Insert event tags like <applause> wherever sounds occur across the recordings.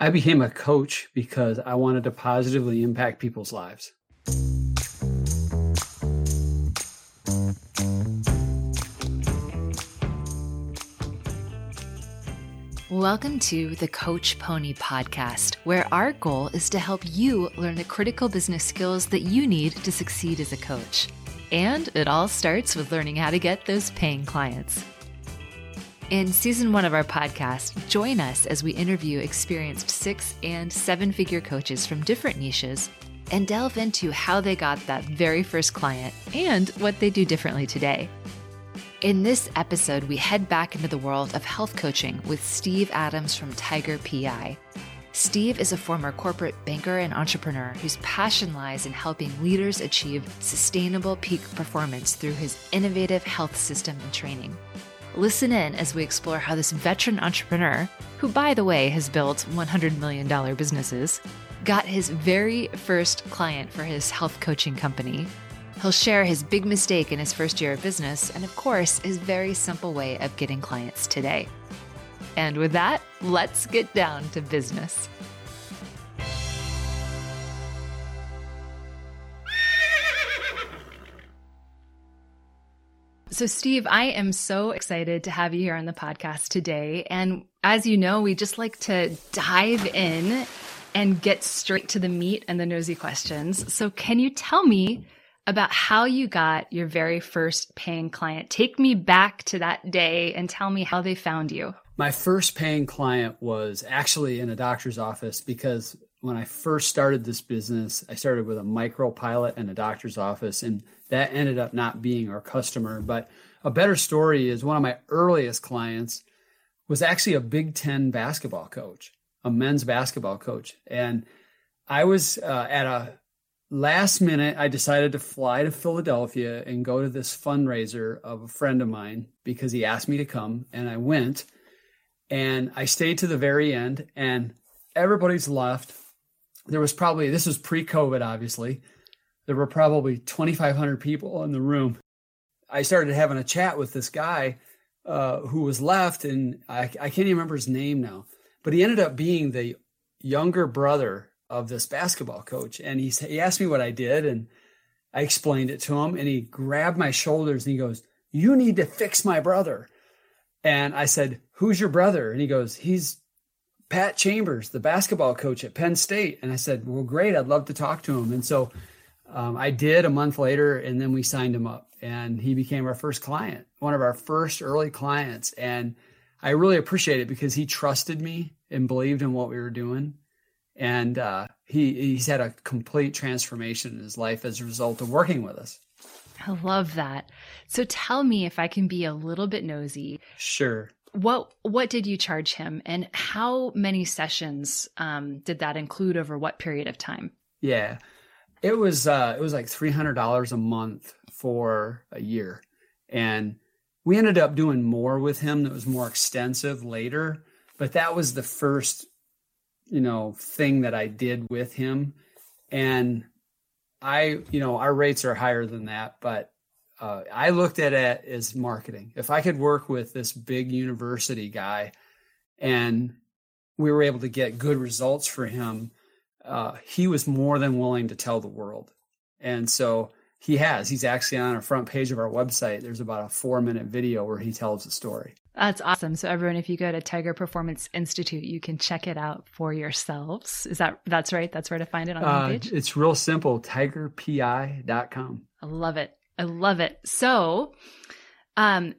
I became a coach because I wanted to positively impact people's lives. Welcome to the Coach Pony podcast, where our goal is to help you learn the critical business skills that you need to succeed as a coach. And it all starts with learning how to get those paying clients. In season one of our podcast, join us as we interview experienced six and seven figure coaches from different niches and delve into how they got that very first client and what they do differently today. In this episode, we head back into the world of health coaching with Steve Adams from Tiger PI. Steve is a former corporate banker and entrepreneur whose passion lies in helping leaders achieve sustainable peak performance through his innovative health system and training. Listen in as we explore how this veteran entrepreneur, who by the way has built $100 million businesses, got his very first client for his health coaching company He'll share his big mistake in his first year of business and, of course, his very simple way of getting clients today. And with that, let's get down to business. So, Steve, I am so excited to have you here on the podcast today. And as you know, we just like to dive in and get straight to the meat and the nosy questions. So, can you tell me about how you got your very first paying client. Take me back to that day and tell me how they found you. My first paying client was actually in a doctor's office because when I first started this business, I started with a micro pilot in a doctor's office, and that ended up not being our customer. But a better story is one of my earliest clients was actually a Big Ten basketball coach, a men's basketball coach. And I was uh, at a last minute, I decided to fly to Philadelphia and go to this fundraiser of a friend of mine because he asked me to come. And I went and I stayed to the very end, and everybody's left. There was probably, this was pre COVID, obviously. There were probably 2,500 people in the room. I started having a chat with this guy uh, who was left, and I, I can't even remember his name now, but he ended up being the younger brother of this basketball coach. And he, he asked me what I did, and I explained it to him. And he grabbed my shoulders and he goes, You need to fix my brother. And I said, Who's your brother? And he goes, He's Pat Chambers, the basketball coach at Penn State. And I said, Well, great. I'd love to talk to him. And so um, I did a month later, and then we signed him up. And he became our first client, one of our first early clients. And I really appreciate it because he trusted me and believed in what we were doing and uh, he he's had a complete transformation in his life as a result of working with us. I love that. So tell me if I can be a little bit nosy. Sure. What what did you charge him, and how many sessions um, did that include over what period of time? Yeah, it was uh, it was like three hundred dollars a month for a year, and we ended up doing more with him that was more extensive later. But that was the first you know thing that I did with him, and I you know our rates are higher than that, but uh, I looked at it as marketing. If I could work with this big university guy, and we were able to get good results for him, uh, he was more than willing to tell the world, and so he has. He's actually on a front page of our website. There's about a four minute video where he tells the story. That's awesome. So everyone, if you go to Tiger Performance Institute, you can check it out for yourselves. Is that that's right? That's where to find it on the uh, page. It's real simple. Tigerpi.com. I love it. I love it. So, um,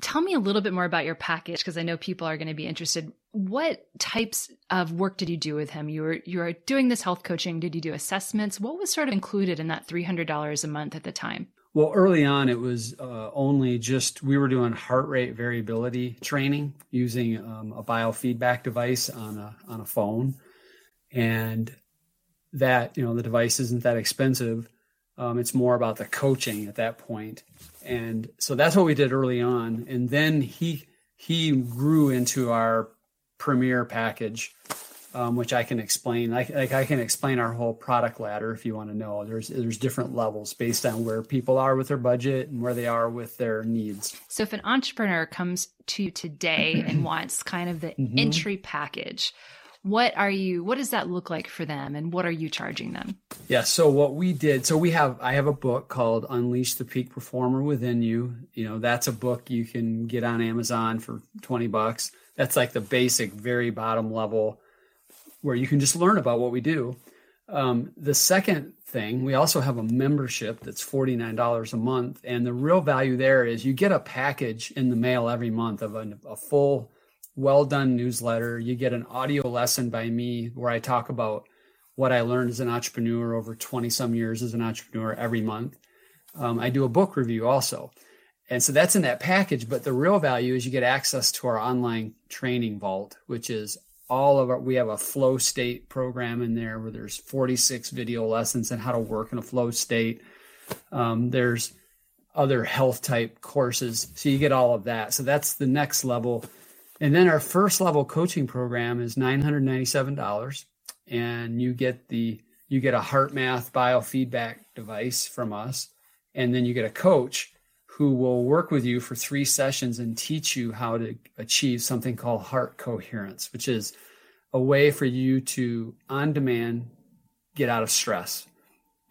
tell me a little bit more about your package because I know people are going to be interested. What types of work did you do with him? You were you were doing this health coaching. Did you do assessments? What was sort of included in that three hundred dollars a month at the time? Well, early on, it was uh, only just we were doing heart rate variability training using um, a biofeedback device on a on a phone, and that you know the device isn't that expensive. Um, it's more about the coaching at that point, and so that's what we did early on. And then he he grew into our premier package um, which I can explain. Like, like I can explain our whole product ladder if you want to know. There's there's different levels based on where people are with their budget and where they are with their needs. So if an entrepreneur comes to you today <clears throat> and wants kind of the mm-hmm. entry package, what are you what does that look like for them and what are you charging them yeah so what we did so we have i have a book called unleash the peak performer within you you know that's a book you can get on amazon for 20 bucks that's like the basic very bottom level where you can just learn about what we do um, the second thing we also have a membership that's $49 a month and the real value there is you get a package in the mail every month of a, a full well done newsletter. You get an audio lesson by me where I talk about what I learned as an entrepreneur over 20 some years as an entrepreneur every month. Um, I do a book review also. And so that's in that package. But the real value is you get access to our online training vault, which is all of our, we have a flow state program in there where there's 46 video lessons on how to work in a flow state. Um, there's other health type courses. So you get all of that. So that's the next level. And then our first level coaching program is $997 and you get the you get a HeartMath biofeedback device from us and then you get a coach who will work with you for 3 sessions and teach you how to achieve something called heart coherence, which is a way for you to on demand get out of stress.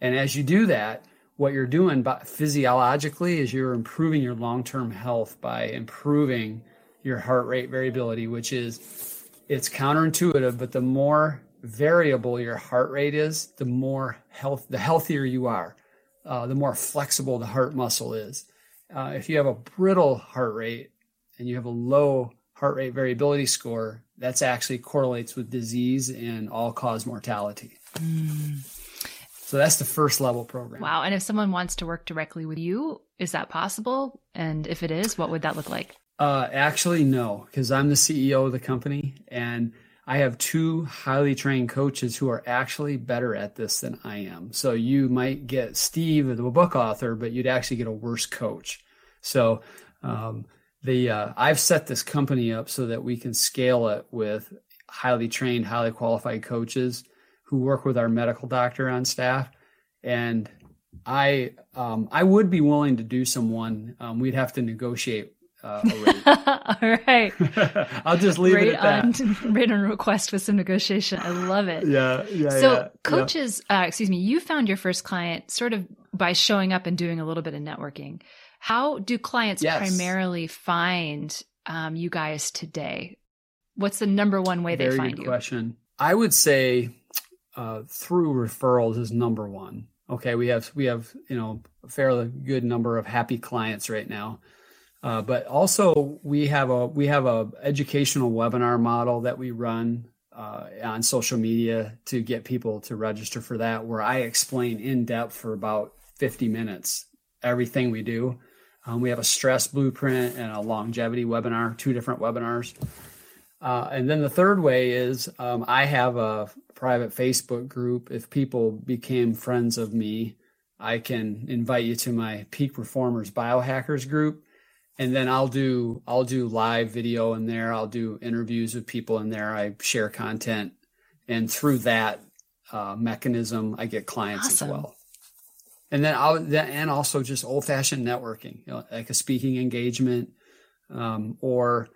And as you do that, what you're doing physiologically is you're improving your long-term health by improving your heart rate variability, which is it's counterintuitive, but the more variable your heart rate is, the more health, the healthier you are, uh, the more flexible the heart muscle is. Uh, if you have a brittle heart rate and you have a low heart rate variability score, that's actually correlates with disease and all cause mortality. Mm. So that's the first level program. Wow. And if someone wants to work directly with you, is that possible? And if it is, what would that look like? Uh, actually, no, because I'm the CEO of the company and I have two highly trained coaches who are actually better at this than I am. So you might get Steve, the book author, but you'd actually get a worse coach. So um, the uh, I've set this company up so that we can scale it with highly trained, highly qualified coaches who work with our medical doctor on staff, and I um, I would be willing to do someone. Um, we'd have to negotiate uh, <laughs> All right. <laughs> I'll just leave it at on, <laughs> that. right on request with some negotiation. I love it. Yeah. Yeah. So yeah, coaches, yeah. Uh, excuse me, you found your first client sort of by showing up and doing a little bit of networking. How do clients yes. primarily find um, you guys today? What's the number one way Very they find good you? Question. I would say uh, through referrals is number one. Okay, we have we have you know a fairly good number of happy clients right now. Uh, but also we have a we have a educational webinar model that we run uh, on social media to get people to register for that, where I explain in depth for about 50 minutes everything we do. Um, we have a stress blueprint and a longevity webinar, two different webinars. Uh, and then the third way is um, I have a private Facebook group. If people became friends of me, I can invite you to my Peak Performers Biohackers group and then I'll do I'll do live video in there. I'll do interviews with people in there. I share content, and through that uh, mechanism, I get clients awesome. as well. And then I'll and also just old fashioned networking, you know, like a speaking engagement, um, or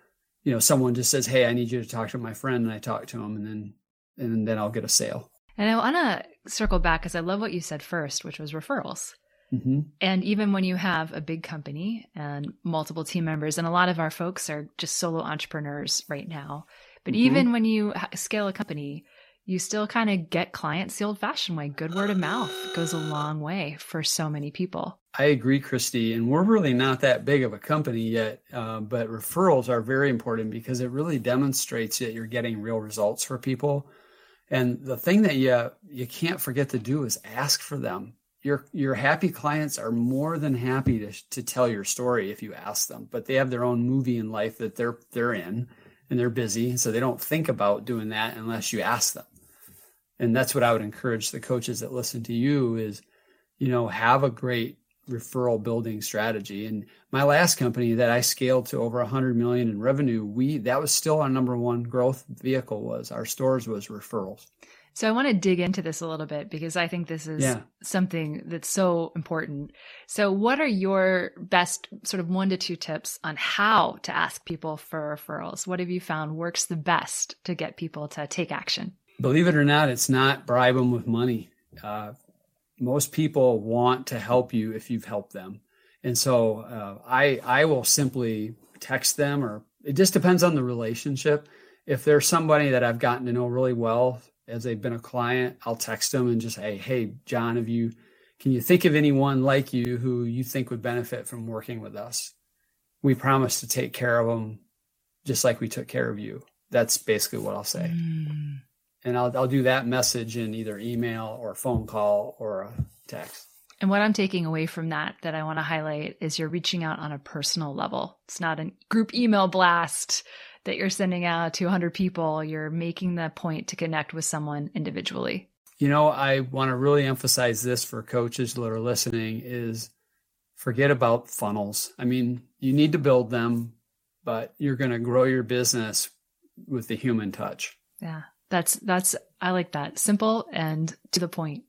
you know someone just says, "Hey, I need you to talk to my friend," and I talk to him, and then and then I'll get a sale. And I want to circle back because I love what you said first, which was referrals. Mm-hmm. And even when you have a big company and multiple team members, and a lot of our folks are just solo entrepreneurs right now, but mm-hmm. even when you scale a company, you still kind of get clients the old fashioned way. Good word of mouth goes a long way for so many people. I agree, Christy. And we're really not that big of a company yet, uh, but referrals are very important because it really demonstrates that you're getting real results for people. And the thing that you you can't forget to do is ask for them your your happy clients are more than happy to, to tell your story if you ask them but they have their own movie in life that they're they're in and they're busy so they don't think about doing that unless you ask them and that's what i would encourage the coaches that listen to you is you know have a great referral building strategy. And my last company that I scaled to over 100 million in revenue, we that was still our number one growth vehicle was our stores was referrals. So I want to dig into this a little bit because I think this is yeah. something that's so important. So what are your best sort of one to two tips on how to ask people for referrals? What have you found works the best to get people to take action? Believe it or not, it's not bribe them with money. Uh, most people want to help you if you've helped them. And so uh, I I will simply text them or it just depends on the relationship. If there's somebody that I've gotten to know really well as they've been a client, I'll text them and just say, "Hey, John, have you can you think of anyone like you who you think would benefit from working with us? We promise to take care of them just like we took care of you." That's basically what I'll say. Mm and I'll, I'll do that message in either email or phone call or a text. And what I'm taking away from that that I want to highlight is you're reaching out on a personal level. It's not a group email blast that you're sending out to 100 people. You're making the point to connect with someone individually. You know, I want to really emphasize this for coaches that are listening is forget about funnels. I mean, you need to build them, but you're going to grow your business with the human touch. Yeah. That's that's I like that. Simple and to the point.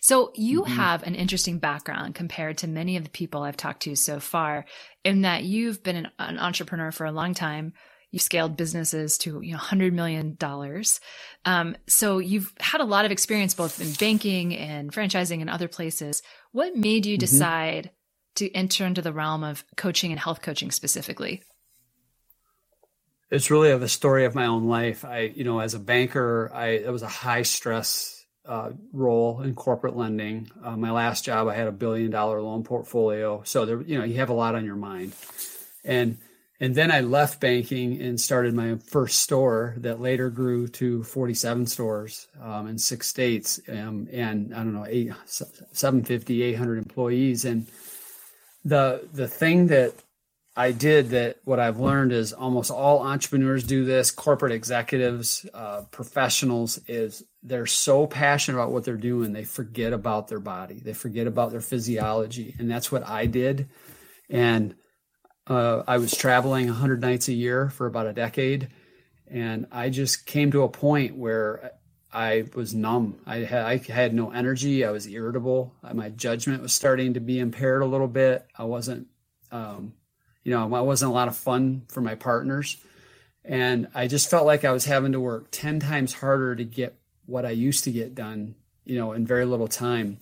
So you mm-hmm. have an interesting background compared to many of the people I've talked to so far in that you've been an, an entrepreneur for a long time. You've scaled businesses to you know hundred million dollars. Um, so you've had a lot of experience both in banking and franchising and other places. What made you mm-hmm. decide to enter into the realm of coaching and health coaching specifically? it's really of a story of my own life. I, you know, as a banker, I it was a high stress uh, role in corporate lending. Uh, my last job, I had a billion dollar loan portfolio, so there, you know, you have a lot on your mind, and and then I left banking and started my first store that later grew to 47 stores um, in six states um, and I don't know, eight, 750, 800 employees. And the, the thing that I did that what I've learned is almost all entrepreneurs do this, corporate executives, uh, professionals, is they're so passionate about what they're doing, they forget about their body, they forget about their physiology. And that's what I did. And uh, I was traveling 100 nights a year for about a decade. And I just came to a point where I was numb. I had, I had no energy. I was irritable. My judgment was starting to be impaired a little bit. I wasn't. Um, you know, I wasn't a lot of fun for my partners. And I just felt like I was having to work 10 times harder to get what I used to get done, you know, in very little time.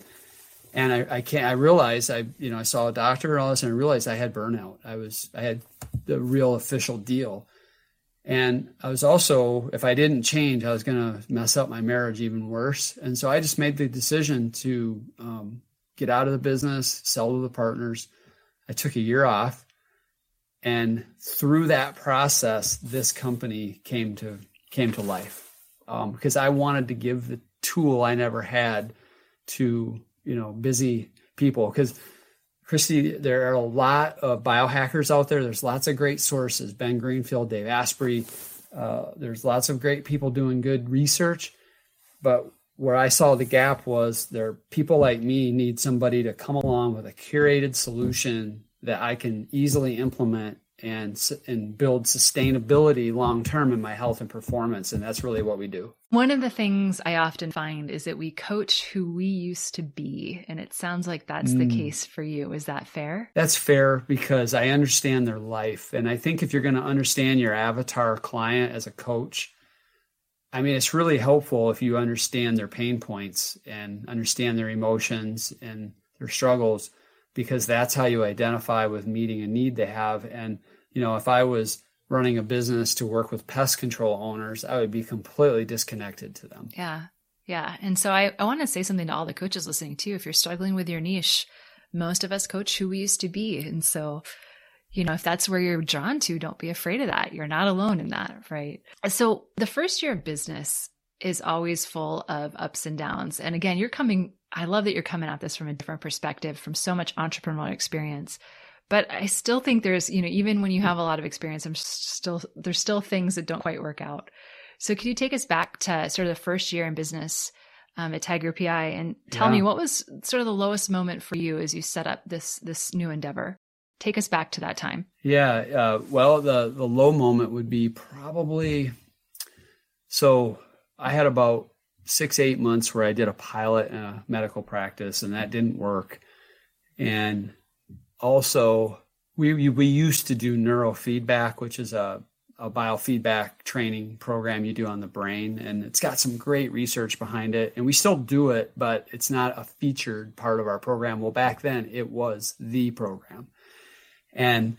And I, I can't, I realized I, you know, I saw a doctor and all this and I realized I had burnout. I was, I had the real official deal. And I was also, if I didn't change, I was going to mess up my marriage even worse. And so I just made the decision to um, get out of the business, sell to the partners. I took a year off and through that process this company came to came to life um, because i wanted to give the tool i never had to you know busy people. Because christy there are a lot of biohackers out there. There's lots of great sources. Ben greenfield dave asprey uh, there's lots of great people doing good research. But where i saw the gap was there people like me need somebody to come along with a curated solution that I can easily implement and and build sustainability long term in my health and performance and that's really what we do. One of the things I often find is that we coach who we used to be and it sounds like that's mm. the case for you. Is that fair? That's fair because I understand their life and I think if you're going to understand your avatar client as a coach I mean it's really helpful if you understand their pain points and understand their emotions and their struggles because that's how you identify with meeting a need they have. And, you know, if I was running a business to work with pest control owners, I would be completely disconnected to them. Yeah. Yeah. And so I, I want to say something to all the coaches listening too. If you're struggling with your niche, most of us coach who we used to be. And so, you know, if that's where you're drawn to, don't be afraid of that. You're not alone in that. Right. So the first year of business is always full of ups and downs. And again, you're coming I love that you're coming at this from a different perspective, from so much entrepreneurial experience. But I still think there's, you know, even when you have a lot of experience, I'm still there's still things that don't quite work out. So could you take us back to sort of the first year in business? um, at Tiger PI. And tell yeah. me, what was sort of the lowest moment for you as you set up this this new endeavor? Take us back to that time. Yeah. Uh, well, the the low moment would be probably. So I had about six eight months where I did a pilot in a medical practice, and that didn't work. And also, we we used to do neurofeedback, which is a a biofeedback training program you do on the brain and it's got some great research behind it. And we still do it but it's not a featured part of our program. Well back then it was the program. And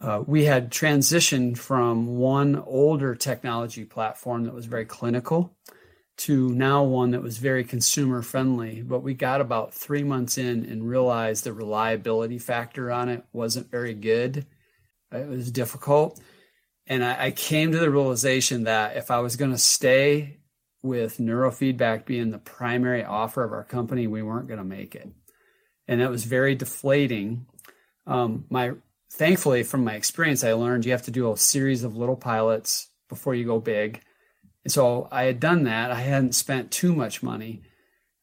uh, we had transitioned from one older technology platform that was very clinical to now one that was very consumer friendly but we got about three months in and realized the reliability factor on it wasn't very good it was difficult and I, I came to the realization that if I was going to stay with neurofeedback being the primary offer of our company, we weren't going to make it. And that was very deflating. Um, my thankfully, from my experience, I learned you have to do a series of little pilots before you go big. And so I had done that. I hadn't spent too much money,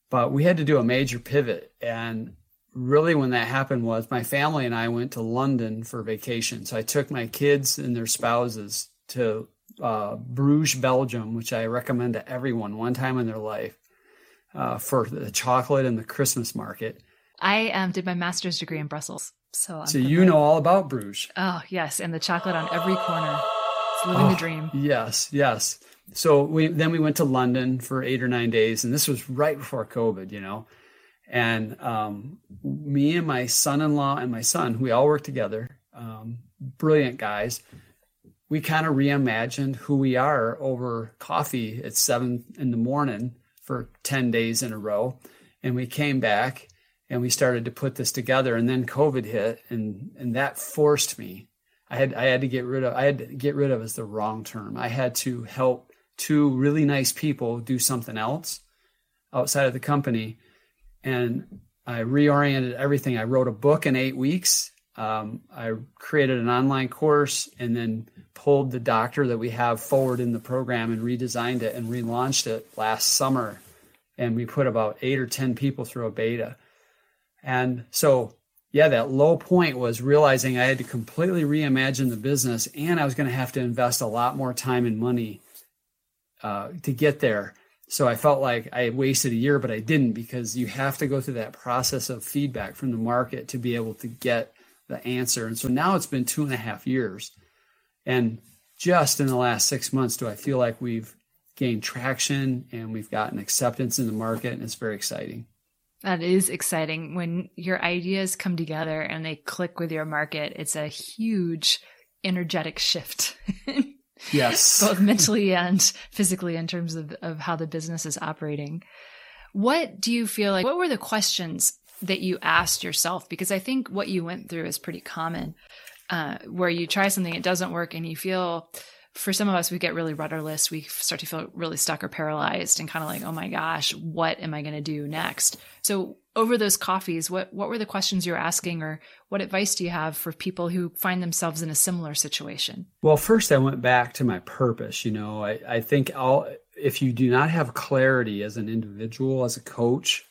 but we had to do a major pivot. And really when that happened was my family and I went to London for vacation. So I took my kids and their spouses to uh, Bruges, Belgium, which I recommend to everyone one time in their life uh, for the chocolate and the Christmas market. I um, did my master's degree in Brussels. So, I'm so you know all about Bruges. Oh, yes. And the chocolate on every corner. It's living oh, the dream. Yes, yes. So we then we went to London for eight or nine days, and this was right before COVID, you know. And um, me and my son-in-law and my son, we all worked together. Um, brilliant guys. We kind of reimagined who we are over coffee at seven in the morning for 10 days in a row. And we came back and we started to put this together. And then COVID hit and, and that forced me. I had, I had to get rid of, I had to get rid of is the wrong term. I had to help two really nice people do something else outside of the company and I reoriented everything. I wrote a book in eight weeks. Um, I created an online course and then pulled the doctor that we have forward in the program and redesigned it and relaunched it last summer. And we put about eight or 10 people through a beta. And so, yeah, that low point was realizing I had to completely reimagine the business and I was going to have to invest a lot more time and money uh, to get there. So I felt like I wasted a year, but I didn't because you have to go through that process of feedback from the market to be able to get the answer. And so now it's been two and a half years. And just in the last six months, do I feel like we've gained traction and we've gotten acceptance in the market. And it's very exciting. That is exciting. When your ideas come together and they click with your market, it's a huge energetic shift <laughs> Yes. <laughs> both mentally and physically in terms of, of how the business is operating. What do you feel like? What were the questions that you asked yourself? Because I think what you went through is pretty common, uh, where you try something, it doesn't work, and you feel, for some of us, we get really rudderless. We start to feel really stuck or paralyzed and kind of like, oh my gosh, what am I going to do next? So, over those coffees, what, what were the questions you were asking, or what advice do you have for people who find themselves in a similar situation? Well, first, I went back to my purpose. You know, I, I think all, if you do not have clarity as an individual, as a coach,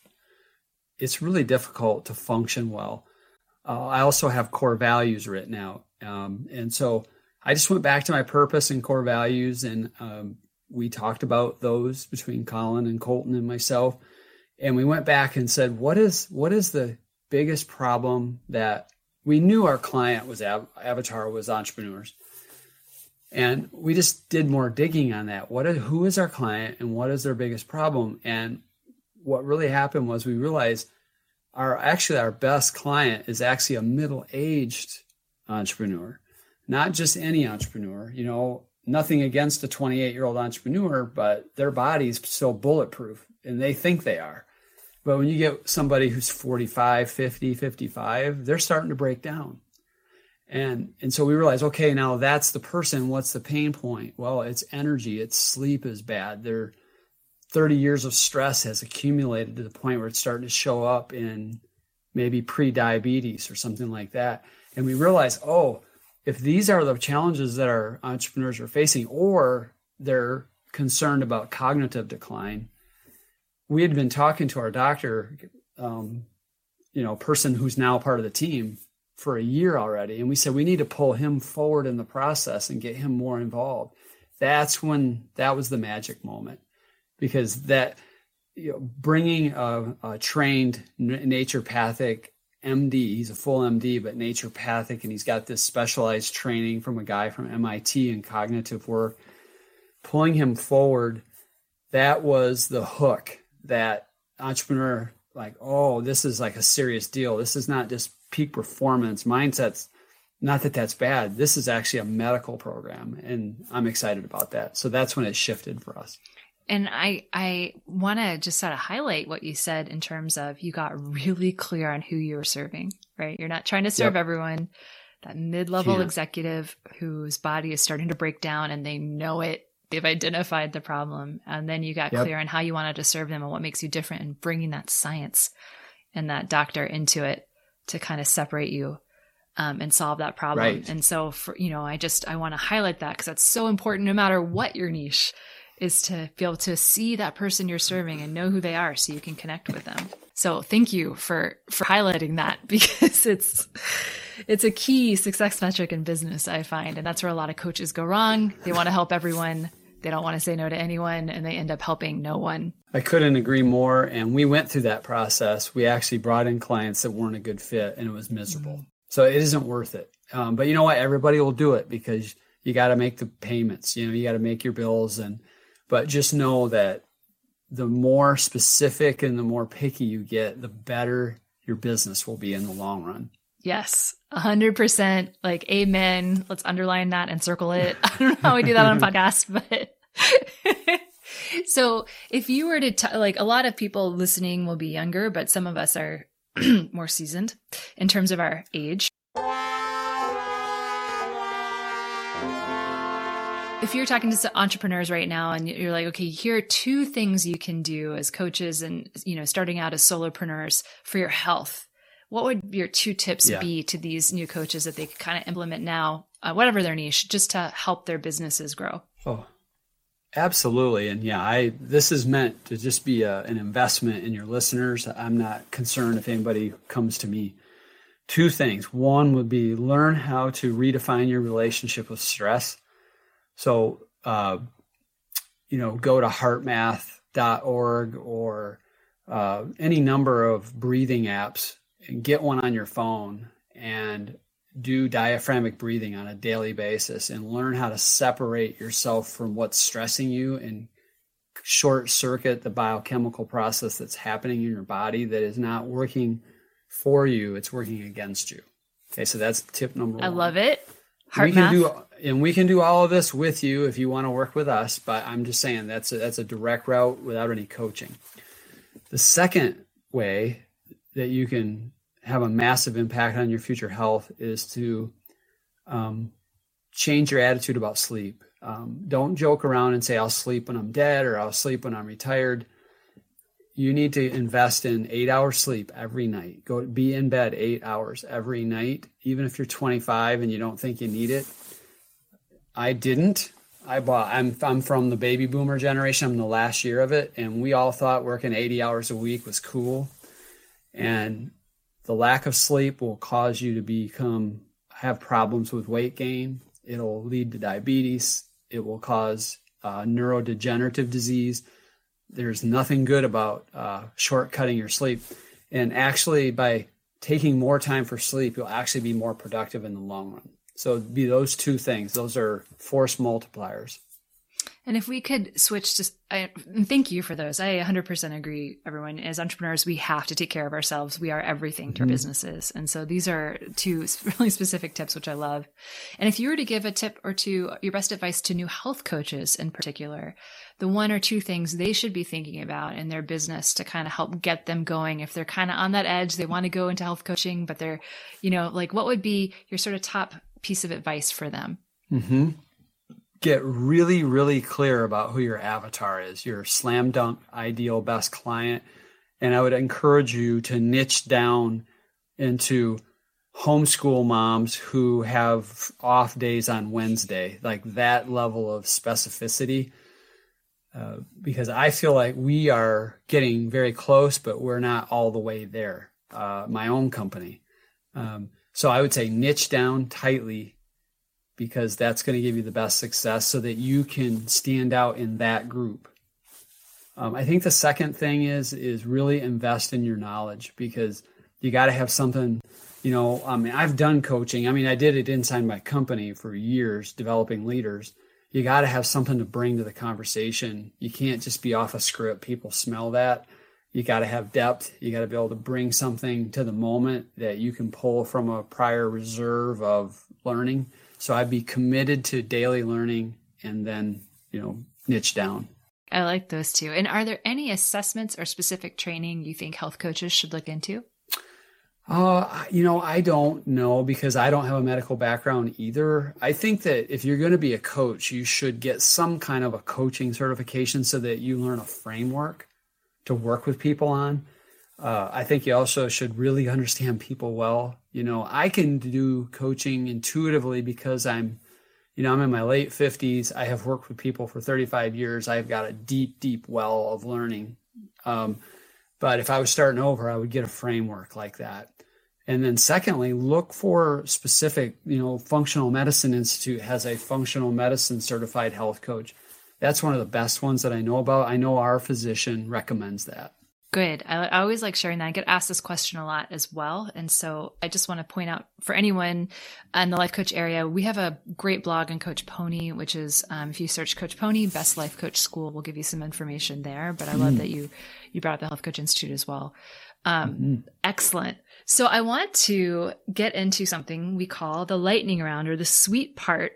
it's really difficult to function well. Uh, I also have core values written out. Um, and so I just went back to my purpose and core values, and um, we talked about those between Colin and Colton and myself. And we went back and said, what is what is the biggest problem that we knew our client was avatar was entrepreneurs? And we just did more digging on that. What is, who is our client and what is their biggest problem? And what really happened was we realized our actually our best client is actually a middle-aged entrepreneur not just any entrepreneur you know nothing against a 28 year old entrepreneur but their body's so bulletproof and they think they are but when you get somebody who's 45, 50, 55, they're starting to break down. And and so we realize, okay, now that's the person. What's the pain point? Well, it's energy, it's sleep is bad. Their 30 years of stress has accumulated to the point where it's starting to show up in maybe pre-diabetes or something like that. And we realize, oh, if these are the challenges that our entrepreneurs are facing, or they're concerned about cognitive decline, we had been talking to our doctor, um, you know, person who's now part of the team for a year already. And we said, we need to pull him forward in the process and get him more involved. That's when that was the magic moment because that, you know, bringing a, a trained naturopathic MD, he's a full MD, but naturopathic, and he's got this specialized training from a guy from MIT in cognitive work, pulling him forward. That was the hook that entrepreneur like, oh, this is like a serious deal. This is not just peak performance mindsets. Not that that's bad. This is actually a medical program, and I'm excited about that. So that's when it shifted for us. And I I want to just sort of highlight what you said in terms of you got really clear on who you were serving, right? You're not trying to serve yep. everyone. That mid-level executive whose body is starting to break down and they know it they've identified the problem and then you got yep. clear on how you wanted to serve them and what makes you different and bringing that science and that doctor into it to kind of separate you um, and solve that problem right. and so for you know i just i want to highlight that because that's so important no matter what your niche is to be able to see that person you're serving and know who they are so you can connect with them so thank you for for highlighting that <laughs> because it's it's a key success metric in business i find and that's where a lot of coaches go wrong they want to help everyone they don't want to say no to anyone and they end up helping no one. I couldn't agree more. And we went through that process. We actually brought in clients that weren't a good fit and it was miserable. Mm-hmm. So it isn't worth it. Um, but you know what? Everybody will do it because you got to make the payments. You know, you got to make your bills. And, but just know that the more specific and the more picky you get, the better your business will be in the long run. Yes, 100%. Like, amen. Let's underline that and circle it. <laughs> I don't know how we do that on a <laughs> podcast, but <laughs> so if you were to t- like a lot of people listening will be younger, but some of us are <clears throat> more seasoned in terms of our age. If you're talking to entrepreneurs right now and you're like, okay, here are two things you can do as coaches and, you know, starting out as solopreneurs for your health. What would your two tips yeah. be to these new coaches that they could kind of implement now, uh, whatever their niche, just to help their businesses grow? Oh, Absolutely. And yeah, I this is meant to just be a, an investment in your listeners. I'm not concerned if anybody comes to me. Two things. One would be learn how to redefine your relationship with stress. So, uh, you know, go to heartmath.org or uh, any number of breathing apps and get one on your phone and do diaphragmatic breathing on a daily basis and learn how to separate yourself from what's stressing you and short circuit the biochemical process that's happening in your body that is not working for you, it's working against you. Okay, so that's tip number I one. I love it. Heart we can do and we can do all of this with you if you want to work with us, but I'm just saying that's a, that's a direct route without any coaching. The second way that you can have a massive impact on your future health is to um, change your attitude about sleep. Um, don't joke around and say, I'll sleep when I'm dead or I'll sleep when I'm retired. You need to invest in eight hours sleep every night. Go be in bed eight hours every night, even if you're 25 and you don't think you need it. I didn't. I bought. I'm I'm from the baby boomer generation. I'm the last year of it, and we all thought working 80 hours a week was cool. And the lack of sleep will cause you to become have problems with weight gain. It'll lead to diabetes. It will cause uh, neurodegenerative disease. There's nothing good about uh, shortcutting your sleep. And actually, by taking more time for sleep, you'll actually be more productive in the long run. So, be those two things. Those are force multipliers. And if we could switch to, I, thank you for those. I 100% agree, everyone. As entrepreneurs, we have to take care of ourselves. We are everything to mm-hmm. our businesses. And so these are two <laughs> really specific tips, which I love. And if you were to give a tip or two, your best advice to new health coaches in particular, the one or two things they should be thinking about in their business to kind of help get them going. If they're kind of on that edge, they want to go into health coaching, but they're, you know, like what would be your sort of top piece of advice for them? Mm-hmm get really, really clear about who your avatar is, your slam dunk ideal best client. And I would encourage you to niche down into homeschool moms who have off days on Wednesday, like that level of specificity. uh, because I feel like we are getting very close, but we're not all the way there. Uh, my own company. Um, so I would say niche down tightly because that's going to give you the best success so that you can stand out in that group. Um, I think the second thing is is really invest in your knowledge because you got to have something. You know, I mean, I've done coaching. I mean, I did it inside my company for years, developing leaders. You got to have something to bring to the conversation. You can't just be off a script. People smell that. You got to have depth. You got to be able to bring something to the moment that you can pull from a prior reserve of learning. So I'd be committed to daily learning and then, you know, niche down. I like those two. And are there any assessments or specific training you think health coaches should look into? Uh, you know, I don't know because I don't have a medical background either. I think that if you're going to be a coach, you should get some kind of a coaching certification so that you learn a framework to work with people on. Uh, I think you also should really understand people well. You know, I can do coaching intuitively because I'm you know, I'm in my late 50s. I have worked with people for 35 years. I've got a deep, deep well of learning. Um, but if I was starting over, I would get a framework like that. And then, secondly, look for specific, you know, Functional Medicine Institute has a functional medicine certified health coach. That's one of the best ones that I know about. I know our physician recommends that. Good. I, I, always like sharing that. I get asked this question a lot as well. And so I just want to point out for anyone in the life coach area, we have a great blog on Coach Pony, which is um, if you search Coach Pony, Best Life Coach School, we'll give you some information there. But I mm. love that you you brought up the Health Coach Institute as well. Um, mm-hmm. Excellent. So I want to get into something we call the lightning round or the sweet part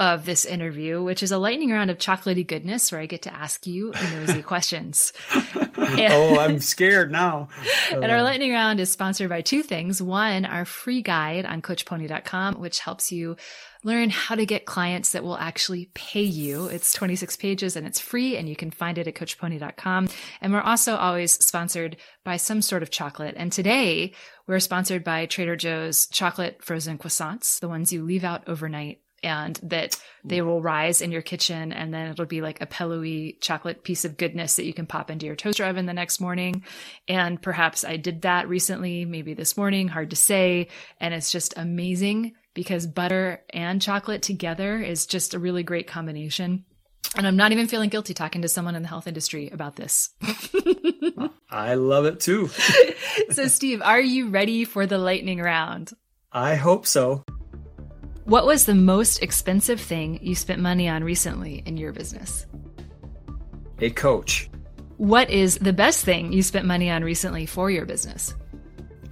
of this interview, which is a lightning round of chocolatey goodness where I get to ask you nosy <laughs> questions. And, <laughs> oh, I'm scared now. and our uh. lightning round is sponsored by two things. One, our free guide on coachpony.com, which helps you learn how to get clients that will actually pay you. It's 26 pages and it's free and you can find it at coachpony.com. And we're also always sponsored by some sort of chocolate. And today we're sponsored by Trader Joe's chocolate frozen croissants, the ones you leave out overnight and that hmm. they will rise in your kitchen and then it'll be like a pillowy chocolate piece of goodness that you can pop into your toaster oven the next morning. And perhaps I did that recently, maybe this morning, hard to say. And it's just amazing because butter and chocolate together is just a really great combination. And I'm not even feeling guilty talking to someone in the health industry about this. <laughs> I love it too. <laughs> so, Steve, are you ready for the lightning round? I hope so. What was the most expensive thing you spent money on recently in your business? A coach. What is the best thing you spent money on recently for your business?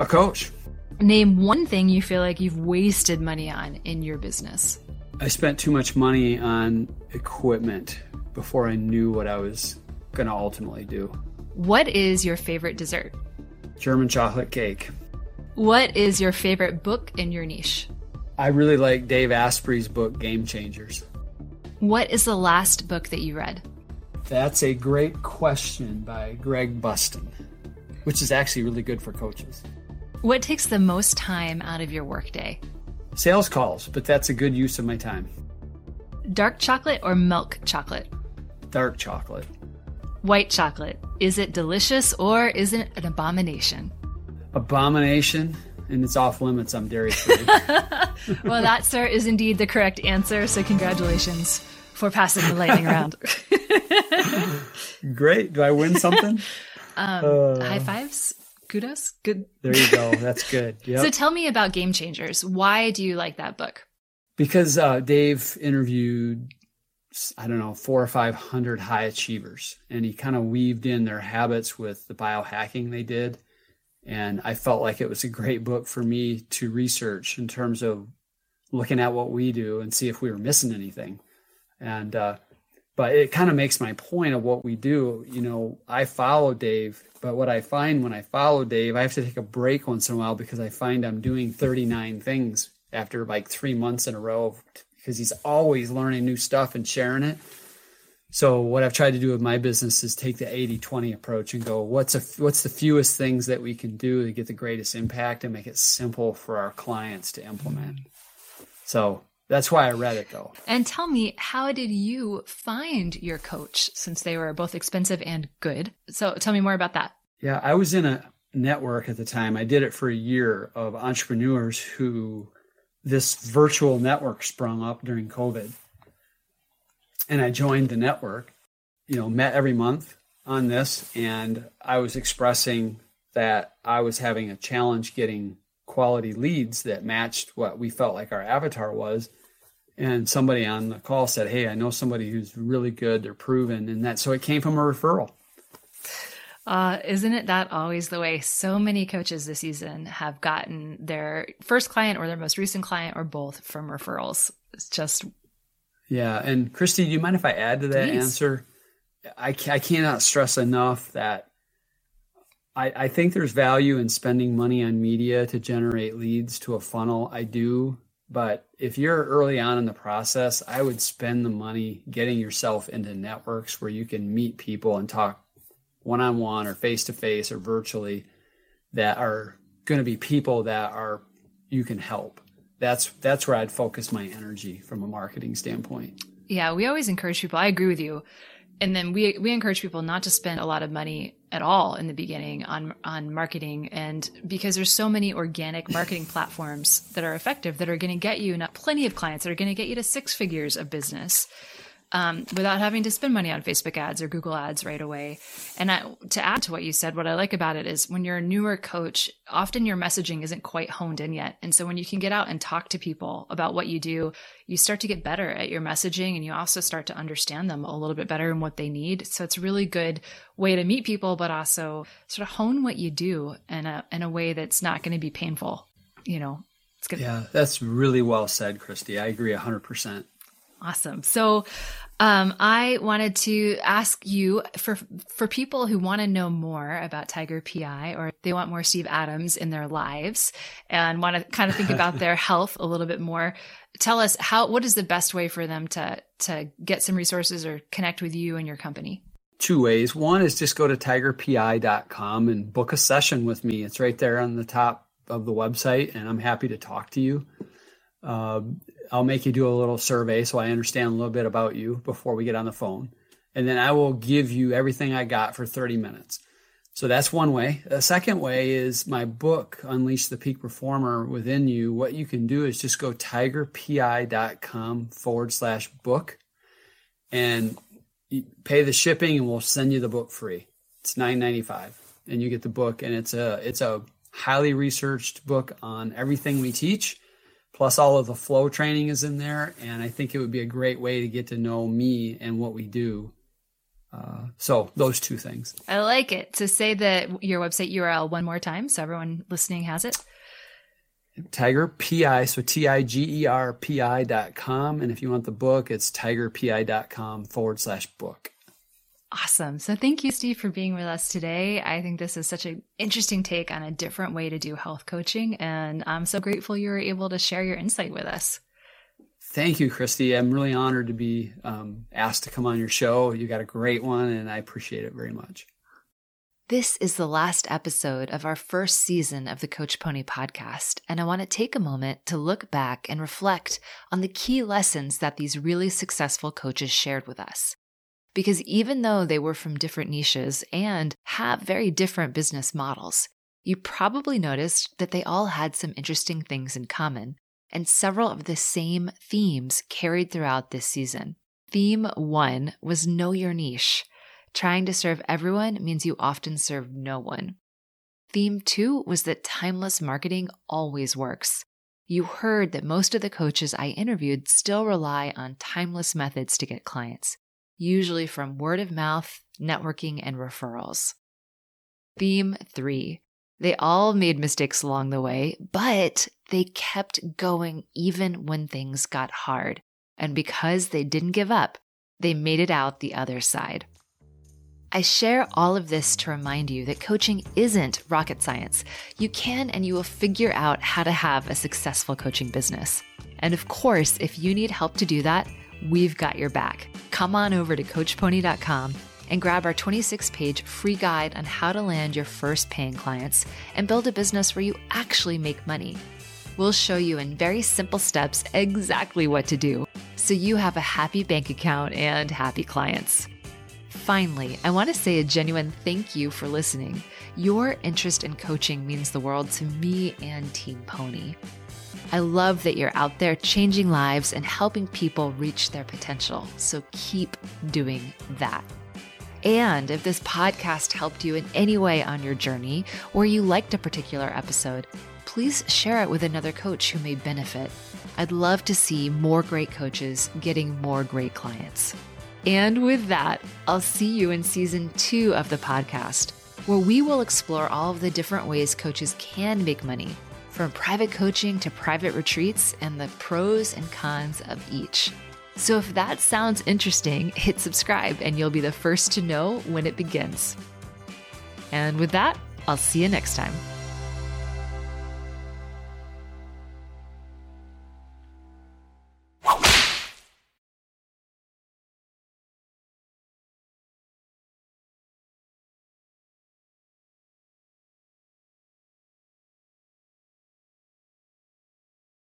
A coach. Name one thing you feel like you've wasted money on in your business. I spent too much money on equipment before I knew what I was going to ultimately do. What is your favorite dessert? German chocolate cake. What is your favorite book in your niche? I really like Dave Asprey's book, Game Changers. What is the last book that you read? That's a great question by Greg Bustin, which is actually really good for coaches. What takes the most time out of your workday? Sales calls, but that's a good use of my time. Dark chocolate or milk chocolate? Dark chocolate. White chocolate. Is it delicious or is it an abomination? Abomination and it's off limits. I'm dairy free. <laughs> well, that, sir, is indeed the correct answer. So, congratulations for passing the lightning round. <laughs> Great. Do I win something? <laughs> Um, uh, high fives. Kudos. Good. There you go. That's good. Yep. So, tell me about Game Changers. Why do you like that book? Because uh, Dave interviewed I don't know, four or 500 high achievers. And he kind of weaved in their habits with the biohacking they did. And I felt like it was a great book for me to research in terms of looking at what we do and see if we were missing anything. And, uh, but it kind of makes my point of what we do. You know, I follow Dave, but what I find when I follow Dave, I have to take a break once in a while because I find I'm doing 39 things after like three months in a row because he's always learning new stuff and sharing it. So what I've tried to do with my business is take the 80-20 approach and go, what's a, what's the fewest things that we can do to get the greatest impact and make it simple for our clients to implement. So That's why I read it though. And tell me, how did you find your coach since they were both expensive and good? So tell me more about that. Yeah, I was in a network at the time. I did it for a year of entrepreneurs who this virtual network sprung up during COVID. And I joined the network, you know, met every month on this. And I was expressing that I was having a challenge getting quality leads that matched what we felt like our avatar was. And somebody on the call said, Hey, I know somebody who's really good, they're proven. And that, so it came from a referral. Uh, isn't it that always the way? So many coaches this season have gotten their first client or their most recent client or both from referrals. It's just. Yeah. And Christy, do you mind if I add to that Please. answer? I, I cannot stress enough that I, I think there's value in spending money on media to generate leads to a funnel. I do. But if you're early on in the process, I would spend the money getting yourself into networks where you can meet people and talk one on one or face to face or virtually that are going to be people that are you can help. That's that's where I'd focus my energy from a marketing standpoint. Yeah, we always encourage people. I agree with you. And then we we encourage people not to spend a lot of money at all in the beginning on on marketing and because there's so many organic marketing <laughs> platforms that are effective that are going to get you not plenty of clients that are going to get you to six figures of business um, without having to spend money on Facebook ads or Google ads right away. And I, to add to what you said, what I like about it is when you're a newer coach, often your messaging isn't quite honed in yet. And so when you can get out and talk to people about what you do, you start to get better at your messaging and you also start to understand them a little bit better and what they need. So it's a really good way to meet people, but also sort of hone what you do in a, in a way that's not going to be painful. You know, it's good. Yeah, that's really well said, Christy. I agree 100%. Awesome. So, um, I wanted to ask you for for people who want to know more about Tiger PI or they want more Steve Adams in their lives and want to kind of think about their <laughs> health a little bit more. Tell us how what is the best way for them to to get some resources or connect with you and your company? Two ways. One is just go to tigerpi.com and book a session with me. It's right there on the top of the website, and I'm happy to talk to you. Uh, I'll make you do a little survey so I understand a little bit about you before we get on the phone. And then I will give you everything I got for 30 minutes. So that's one way. The second way is my book, Unleash the Peak Performer Within You. What you can do is just go tigerpi.com forward slash book and pay the shipping and we'll send you the book free. It's $9.95 and you get the book and it's a, it's a highly researched book on everything we teach plus all of the flow training is in there and i think it would be a great way to get to know me and what we do. Uh, so those two things. I like it. To say that your website url one more time so everyone listening has it. Tiger pi so t-i-g-e-r p-i dot com. And if you want the book it's tigerpi dot com forward slash book Awesome. So thank you, Steve, for being with us today. I think this is such an interesting take on a different way to do health coaching. And I'm so grateful you were able to share your insight with us. Thank you, Christy. I'm really honored to be um, asked to come on your show. You got a great one, and I appreciate it very much. This is the last episode of our first season of the Coach Pony podcast, and I want to take a moment to look back and reflect on the key lessons that these really successful coaches shared with us. Because even though they were from different niches and have very different business models, you probably noticed that they all had some interesting things in common, and several of the same themes carried throughout this season. Theme one was Know Your Niche. Trying to serve everyone means you often serve no one. Theme two was that timeless marketing always works. You heard that most of the coaches I interviewed still rely on timeless methods to get clients usually from word of mouth, networking, and referrals. Theme three they all made mistakes along the way, but they kept going even when things got hard. And because they didn't give up, they made it out the other side. I share all of this to remind you that coaching isn't rocket science. You can and you will figure out how to have a successful coaching business. And of course, if you need help to do that, we've got your back. Come on over to CoachPony.com and grab our 26 page free guide on how to land your first paying clients and build a business where you actually make money. We'll show you in very simple steps exactly what to do so you have a happy bank account and happy clients. Finally, I want to say a genuine thank you for listening. Your interest in coaching means the world to me and Team Pony. I love that you're out there changing lives and helping people reach their potential. So keep doing that. And if this podcast helped you in any way on your journey, or you liked a particular episode, please share it with another coach who may benefit. I'd love to see more great coaches getting more great clients. And with that, I'll see you in season two of the podcast, where we will explore all of the different ways coaches can make money, from private coaching to private retreats, and the pros and cons of each. So if that sounds interesting, <laughs> hit subscribe and you'll be the first to know when it begins. And with that, I'll see you next time.